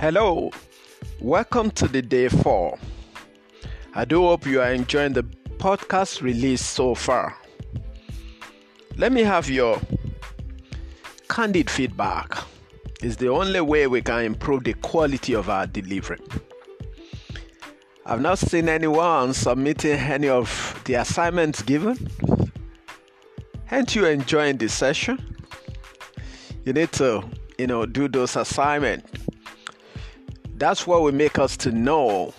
Hello, welcome to the day four. I do hope you are enjoying the podcast release so far. Let me have your candid feedback. It's the only way we can improve the quality of our delivery. I've not seen anyone submitting any of the assignments given. Aren't you enjoying the session? You need to, you know, do those assignments. That's what will make us to know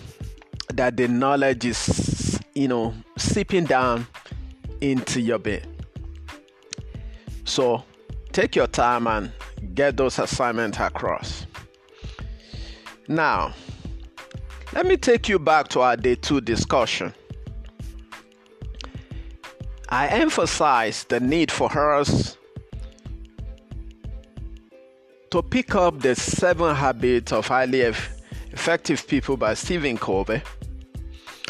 that the knowledge is, you know, seeping down into your brain. So take your time and get those assignments across. Now, let me take you back to our day two discussion. I emphasize the need for us to pick up the seven habits of highly effective people by Stephen Covey.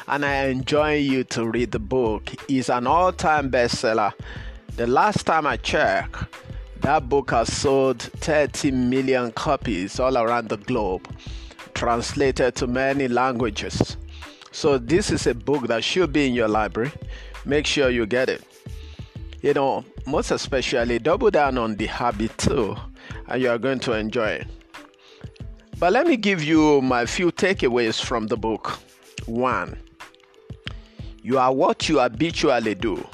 And I enjoy you to read the book. It's an all-time bestseller. The last time I checked, that book has sold 30 million copies all around the globe translated to many languages. So, this is a book that should be in your library. Make sure you get it. You know, most especially, double down on the habit two, and you are going to enjoy. But let me give you my few takeaways from the book. One, you are what you habitually do.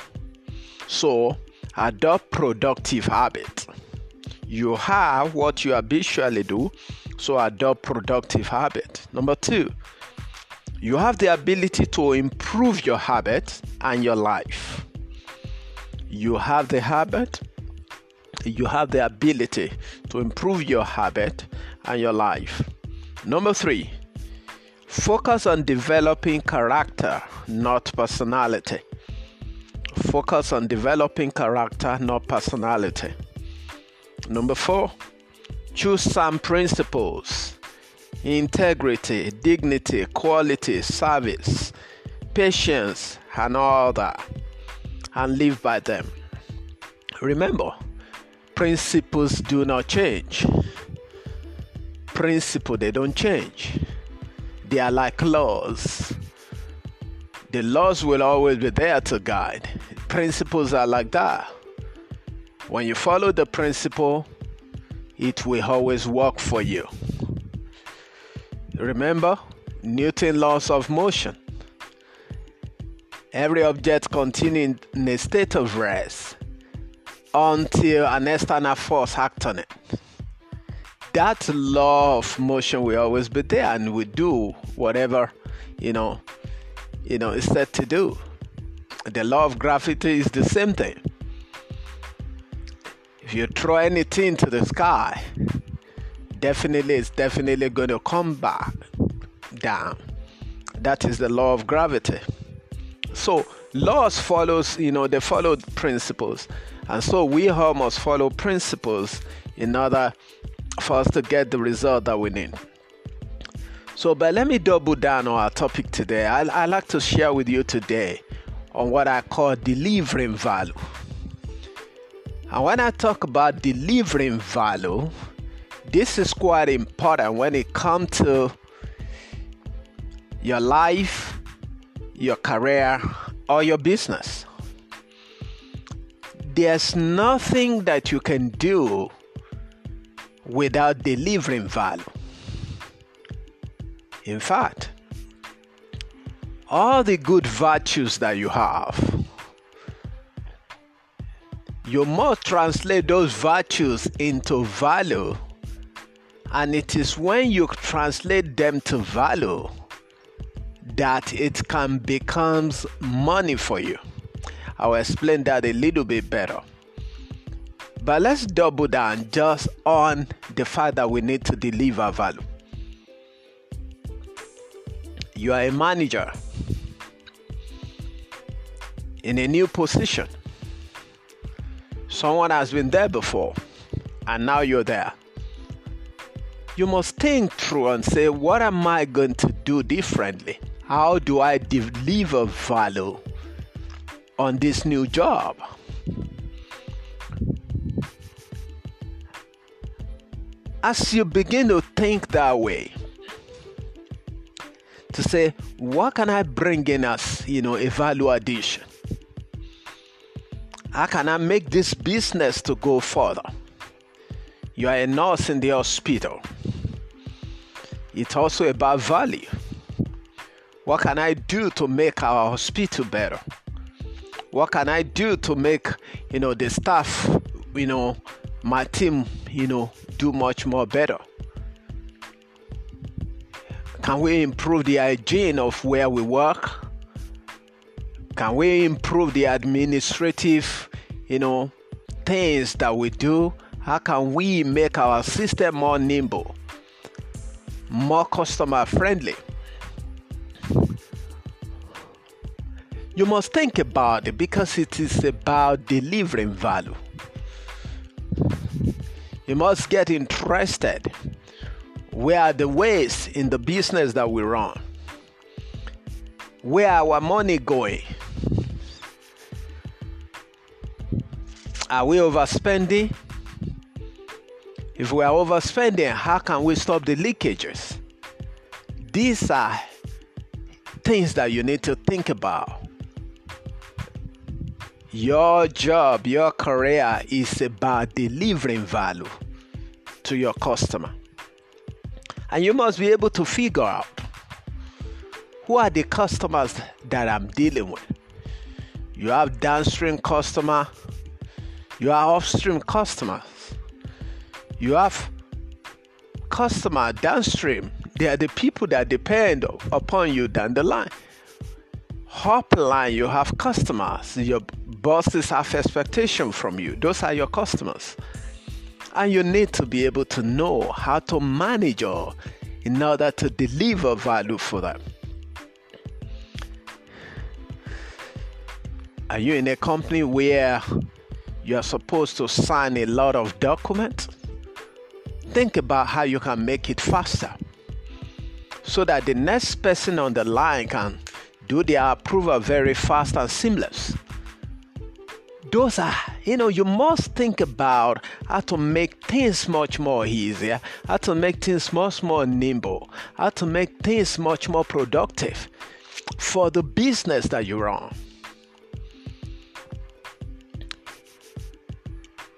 So, adopt productive habits. You have what you habitually do, so adopt productive habit. Number two, you have the ability to improve your habit and your life. You have the habit, you have the ability to improve your habit and your life. Number three, focus on developing character, not personality. Focus on developing character, not personality. Number four, choose some principles integrity, dignity, quality, service, patience, and all that, and live by them. Remember, principles do not change. Principle they don't change. They are like laws. The laws will always be there to guide. Principles are like that. When you follow the principle, it will always work for you. Remember Newton laws of motion. Every object continues in a state of rest until an external force acts on it. That law of motion will always be there and we do whatever you know you know is said to do. The law of gravity is the same thing. If you throw anything to the sky, definitely it's definitely going to come back down. That is the law of gravity. So laws follows, you know, they follow principles. And so we all must follow principles in order for us to get the result that we need. So, but let me double down on our topic today. I, I like to share with you today on what I call delivering value. And when I talk about delivering value, this is quite important when it comes to your life, your career, or your business. There's nothing that you can do without delivering value. In fact, all the good virtues that you have you must translate those virtues into value. And it is when you translate them to value that it can becomes money for you. I'll explain that a little bit better. But let's double down just on the fact that we need to deliver value. You are a manager in a new position Someone has been there before, and now you're there. You must think through and say, What am I going to do differently? How do I deliver value on this new job? as you begin to think that way, to say, what can I bring in as, you know, a value addition? How can I make this business to go further? You are a nurse in the hospital. It's also about value. What can I do to make our hospital better? What can I do to make, you know, the staff, you know, my team, you know, do much more better? Can we improve the hygiene of where we work? Can we improve the administrative, you know, things that we do? How can we make our system more nimble, more customer friendly? You must think about it because it is about delivering value. You must get interested. Where are the ways in the business that we run? Where our money going? Are we overspending? If we are overspending, how can we stop the leakages? These are things that you need to think about. Your job, your career is about delivering value to your customer. And you must be able to figure out who are the customers that I'm dealing with. You have downstream customer, you have upstream customers. You have customer downstream. They are the people that depend upon you down the line. Upline, you have customers. Your bosses have expectation from you. Those are your customers. And you need to be able to know how to manage all in order to deliver value for them. Are you in a company where you are supposed to sign a lot of documents, think about how you can make it faster so that the next person on the line can do their approval very fast and seamless. Those are, you know, you must think about how to make things much more easier, how to make things much more nimble, how to make things much more productive for the business that you run.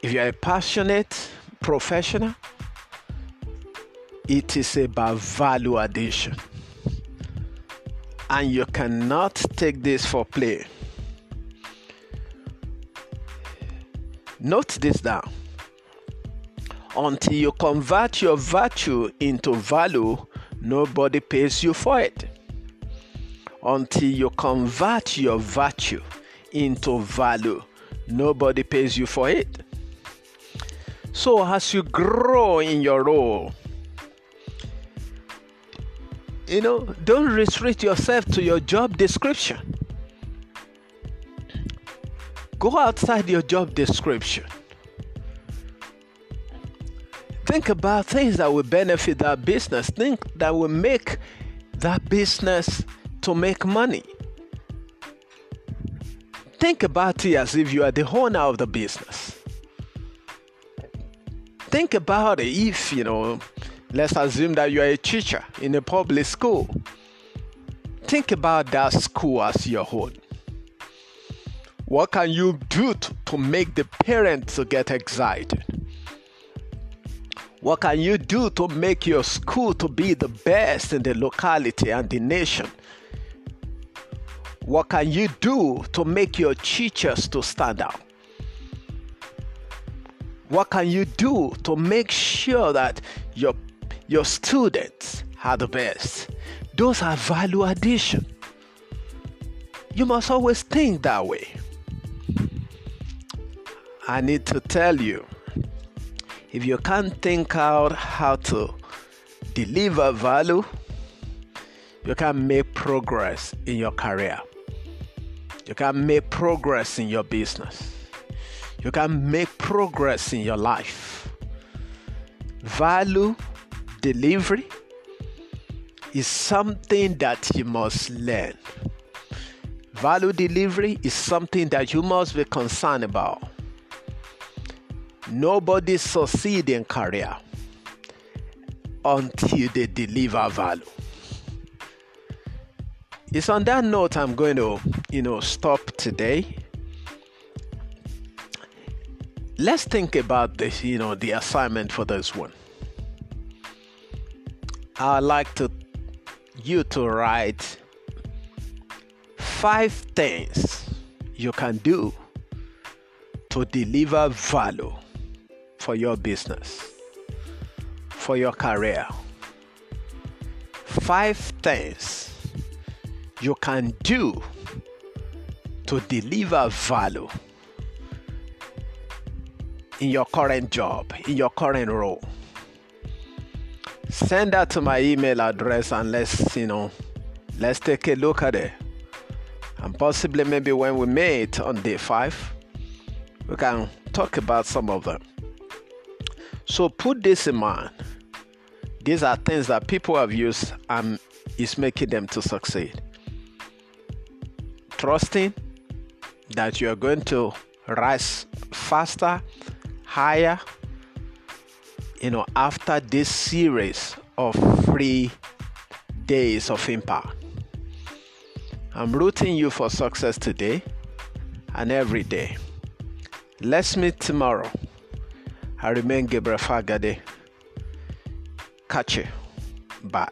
If you're a passionate professional, it is about value addition. And you cannot take this for play. Note this down. Until you convert your virtue into value, nobody pays you for it. Until you convert your virtue into value, nobody pays you for it. So, as you grow in your role, you know, don't restrict yourself to your job description. Go outside your job description. Think about things that will benefit that business. Think that will make that business to make money. Think about it as if you are the owner of the business think about it if you know let's assume that you are a teacher in a public school. Think about that school as your home what can you do to, to make the parents get excited? What can you do to make your school to be the best in the locality and the nation? What can you do to make your teachers to stand out? What can you do to make sure that your your students are the best? Those are value addition. You must always think that way. I need to tell you if you can't think out how to deliver value, you can make progress in your career. You can make progress in your business you can make progress in your life. Value delivery is something that you must learn. Value delivery is something that you must be concerned about. Nobody succeeds in career until they deliver value. It's on that note I'm going to, you know, stop today. Let's think about this, you know, the assignment for this one. I'd like to you to write five things you can do to deliver value for your business, for your career. Five things you can do to deliver value in your current job, in your current role. Send that to my email address and let's, you know, let's take a look at it. And possibly maybe when we meet on day five, we can talk about some of them. So put this in mind. These are things that people have used and is making them to succeed trusting that you are going to rise faster, higher, you know, after this series of free days of impact. I'm rooting you for success today and every day. Let's meet tomorrow. I remain Gabriel Fagade. Catch you. Bye.